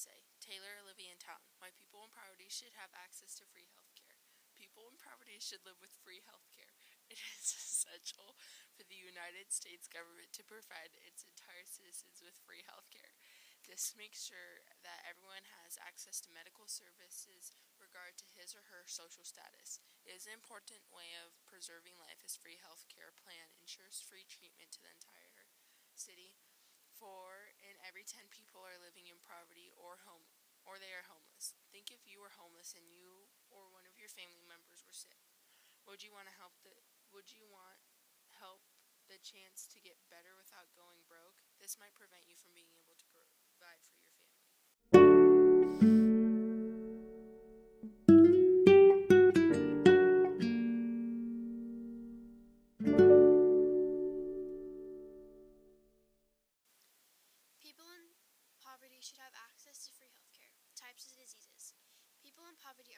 essay. Taylor Olivia and Town. Why people in poverty should have access to free health care. People in poverty should live with free health care. It is essential for the United States government to provide its entire citizens with free health care. This makes sure that everyone has access to medical services regard to his or her social status. It is an important way of preserving life as free health care plan ensures free treatment to the entire city. Four in every ten people are living in poverty or home or they are homeless. Think if you were homeless and you or one of your family members were sick. Would you want to help the would you want help the chance to get better without going broke? This might prevent you from being able to provide for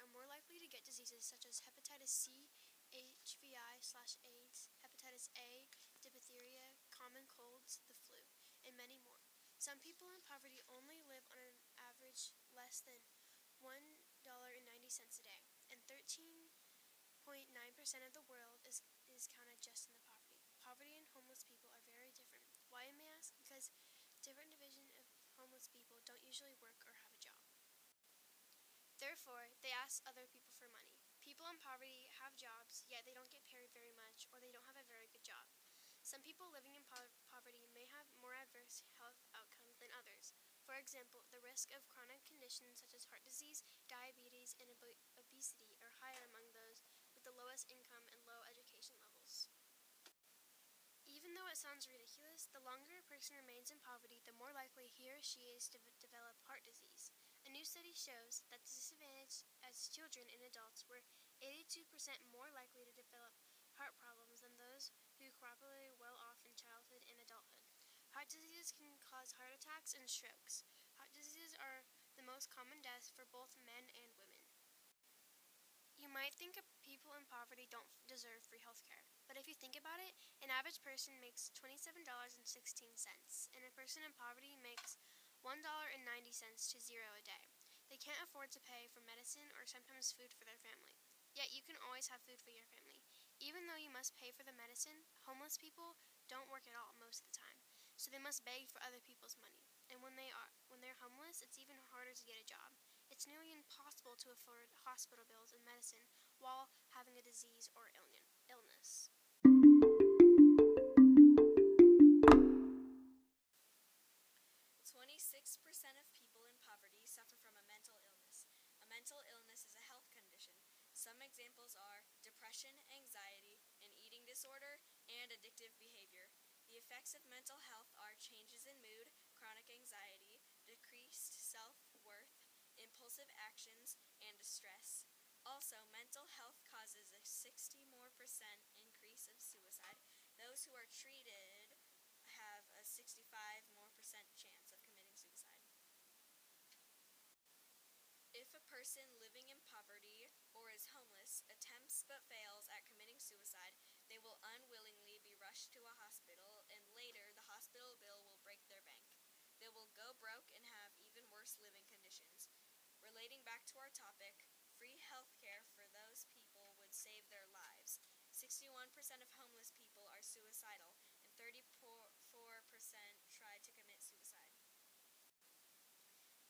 are more likely to get diseases such as hepatitis C, HVI slash AIDS, hepatitis A, diphtheria, common colds, the flu, and many more. Some people in poverty only live on an average less than $1.90 a day, and 13.9% of the world is, is counted just in the poverty. Poverty and homeless people are very different. Why, may ask? Because different division of homeless people don't usually work or. Therefore, they ask other people for money. People in poverty have jobs, yet they don't get paid very much or they don't have a very good job. Some people living in po- poverty may have more adverse health outcomes than others. For example, the risk of chronic conditions such as heart disease, diabetes, and obe- obesity are higher among those with the lowest income and low education levels. Even though it sounds ridiculous, the longer a person remains in poverty, the more likely he or she is to develop heart disease. A new study shows that disadvantaged as children and adults were 82% more likely to develop heart problems than those who properly well off in childhood and adulthood. Heart diseases can cause heart attacks and strokes. Heart diseases are the most common deaths for both men and women. You might think people in poverty don't deserve free health care, but if you think about it, an average person makes $27.16, and a person in poverty makes $1.90 to zero a day. They can't afford to pay for medicine or sometimes food for their family. Yet you can always have food for your family. Even though you must pay for the medicine, homeless people don't work at all most of the time, so they must beg for other people's money. And when they are when they're homeless, it's even harder to get a job. It's nearly impossible to afford hospital bills and medicine while having a disease or illness. Suffer from a mental illness. A mental illness is a health condition. Some examples are depression, anxiety, an eating disorder, and addictive behavior. The effects of mental health are changes in mood, chronic anxiety, decreased self worth, impulsive actions, and distress. Also, mental health causes a 60 more percent increase of suicide. Those who are treated have a 65 more percent chance of committing suicide. If a person living in poverty or is homeless attempts but fails at committing suicide, they will unwillingly be rushed to a hospital, and later the hospital bill will break their bank. They will go broke and have even worse living conditions. Relating back to our topic, free health care for those people would save their lives. 61% of homeless people are suicidal, and 34% try to commit suicide.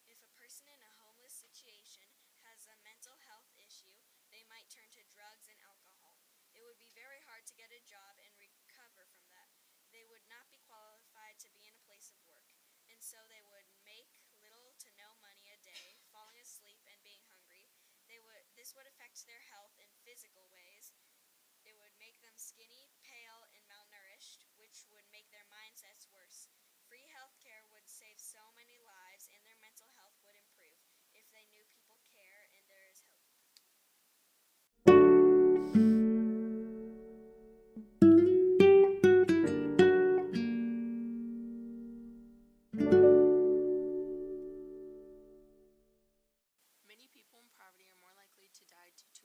If a person in a homeless situation has a mental health issue, they might turn to drugs and alcohol. It would be very hard to get a job and recover from that. They would not be qualified to be in a place of work, and so they would make little to no money a day, falling asleep and being hungry. They would this would affect their health in physical ways. It would make them skinny, pale, and malnourished, which would make their mindsets worse. Free health care would save so many lives and their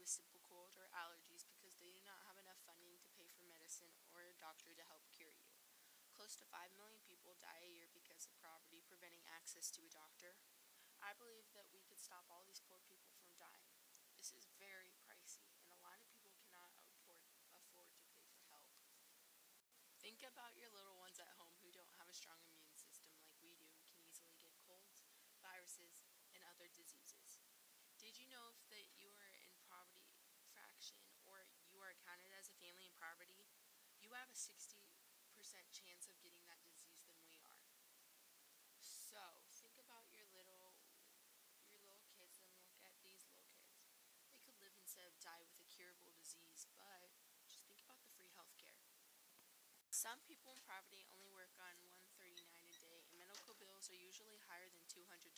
a simple cold or allergies because they do not have enough funding to pay for medicine or a doctor to help cure you. Close to 5 million people die a year because of poverty, preventing access to a doctor. I believe that we could stop all these poor people from dying. This is very pricey, and a lot of people cannot afford, afford to pay for help. Think about your little ones at home who don't have a strong immune system like we do and can easily get colds, viruses, and other diseases. Did you know if that you are in poverty fraction or you are counted as a family in poverty, you have a 60% chance of getting that disease than we are. So, think about your little your little kids and look at these little kids. They could live instead of die with a curable disease, but just think about the free health care. Some people in poverty only work on 139 a day, and medical bills are usually higher than $200.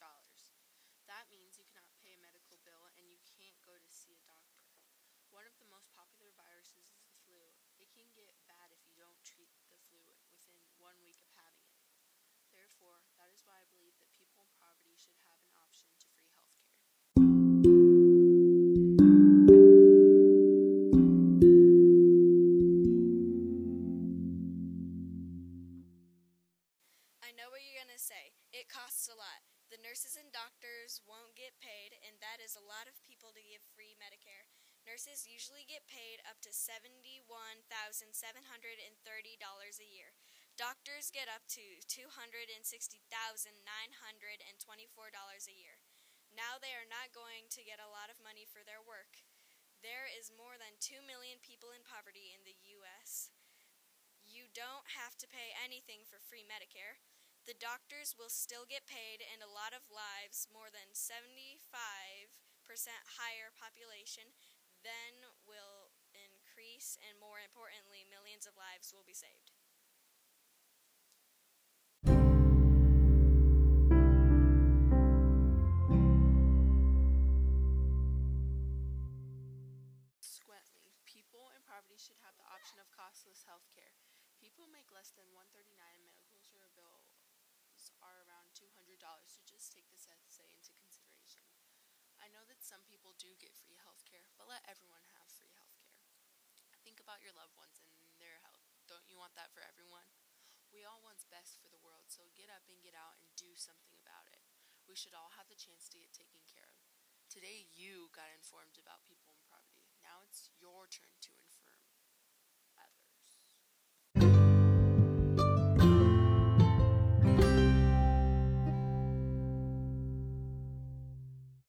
That means you cannot pay a medical bill and you can't go to see a doctor. One of the most popular viruses is the flu. It can get bad if you don't treat the flu within one week of having it. Therefore, that is why I believe that people in poverty should have an option to free health care. I know what you're going to say. It costs a lot. The nurses and doctors won't get paid, and that is a lot of people to give free Medicare. Nurses usually get paid up to $71,730 a year. Doctors get up to $260,924 a year. Now they are not going to get a lot of money for their work. There is more than 2 million people in poverty in the U.S. You don't have to pay anything for free Medicare. The doctors will still get paid, and a lot of lives, more than 75% higher population, then will increase, and more importantly, millions of lives will be saved. Consequently, people in poverty should have the option of costless health care. People make less than 139 and medical bills are around $200, so just take this essay into. I know that some people do get free health care, but let everyone have free health care. Think about your loved ones and their health. Don't you want that for everyone? We all want best for the world, so get up and get out and do something about it. We should all have the chance to get taken care of. Today, you got informed about people in poverty. Now it's your turn to inform.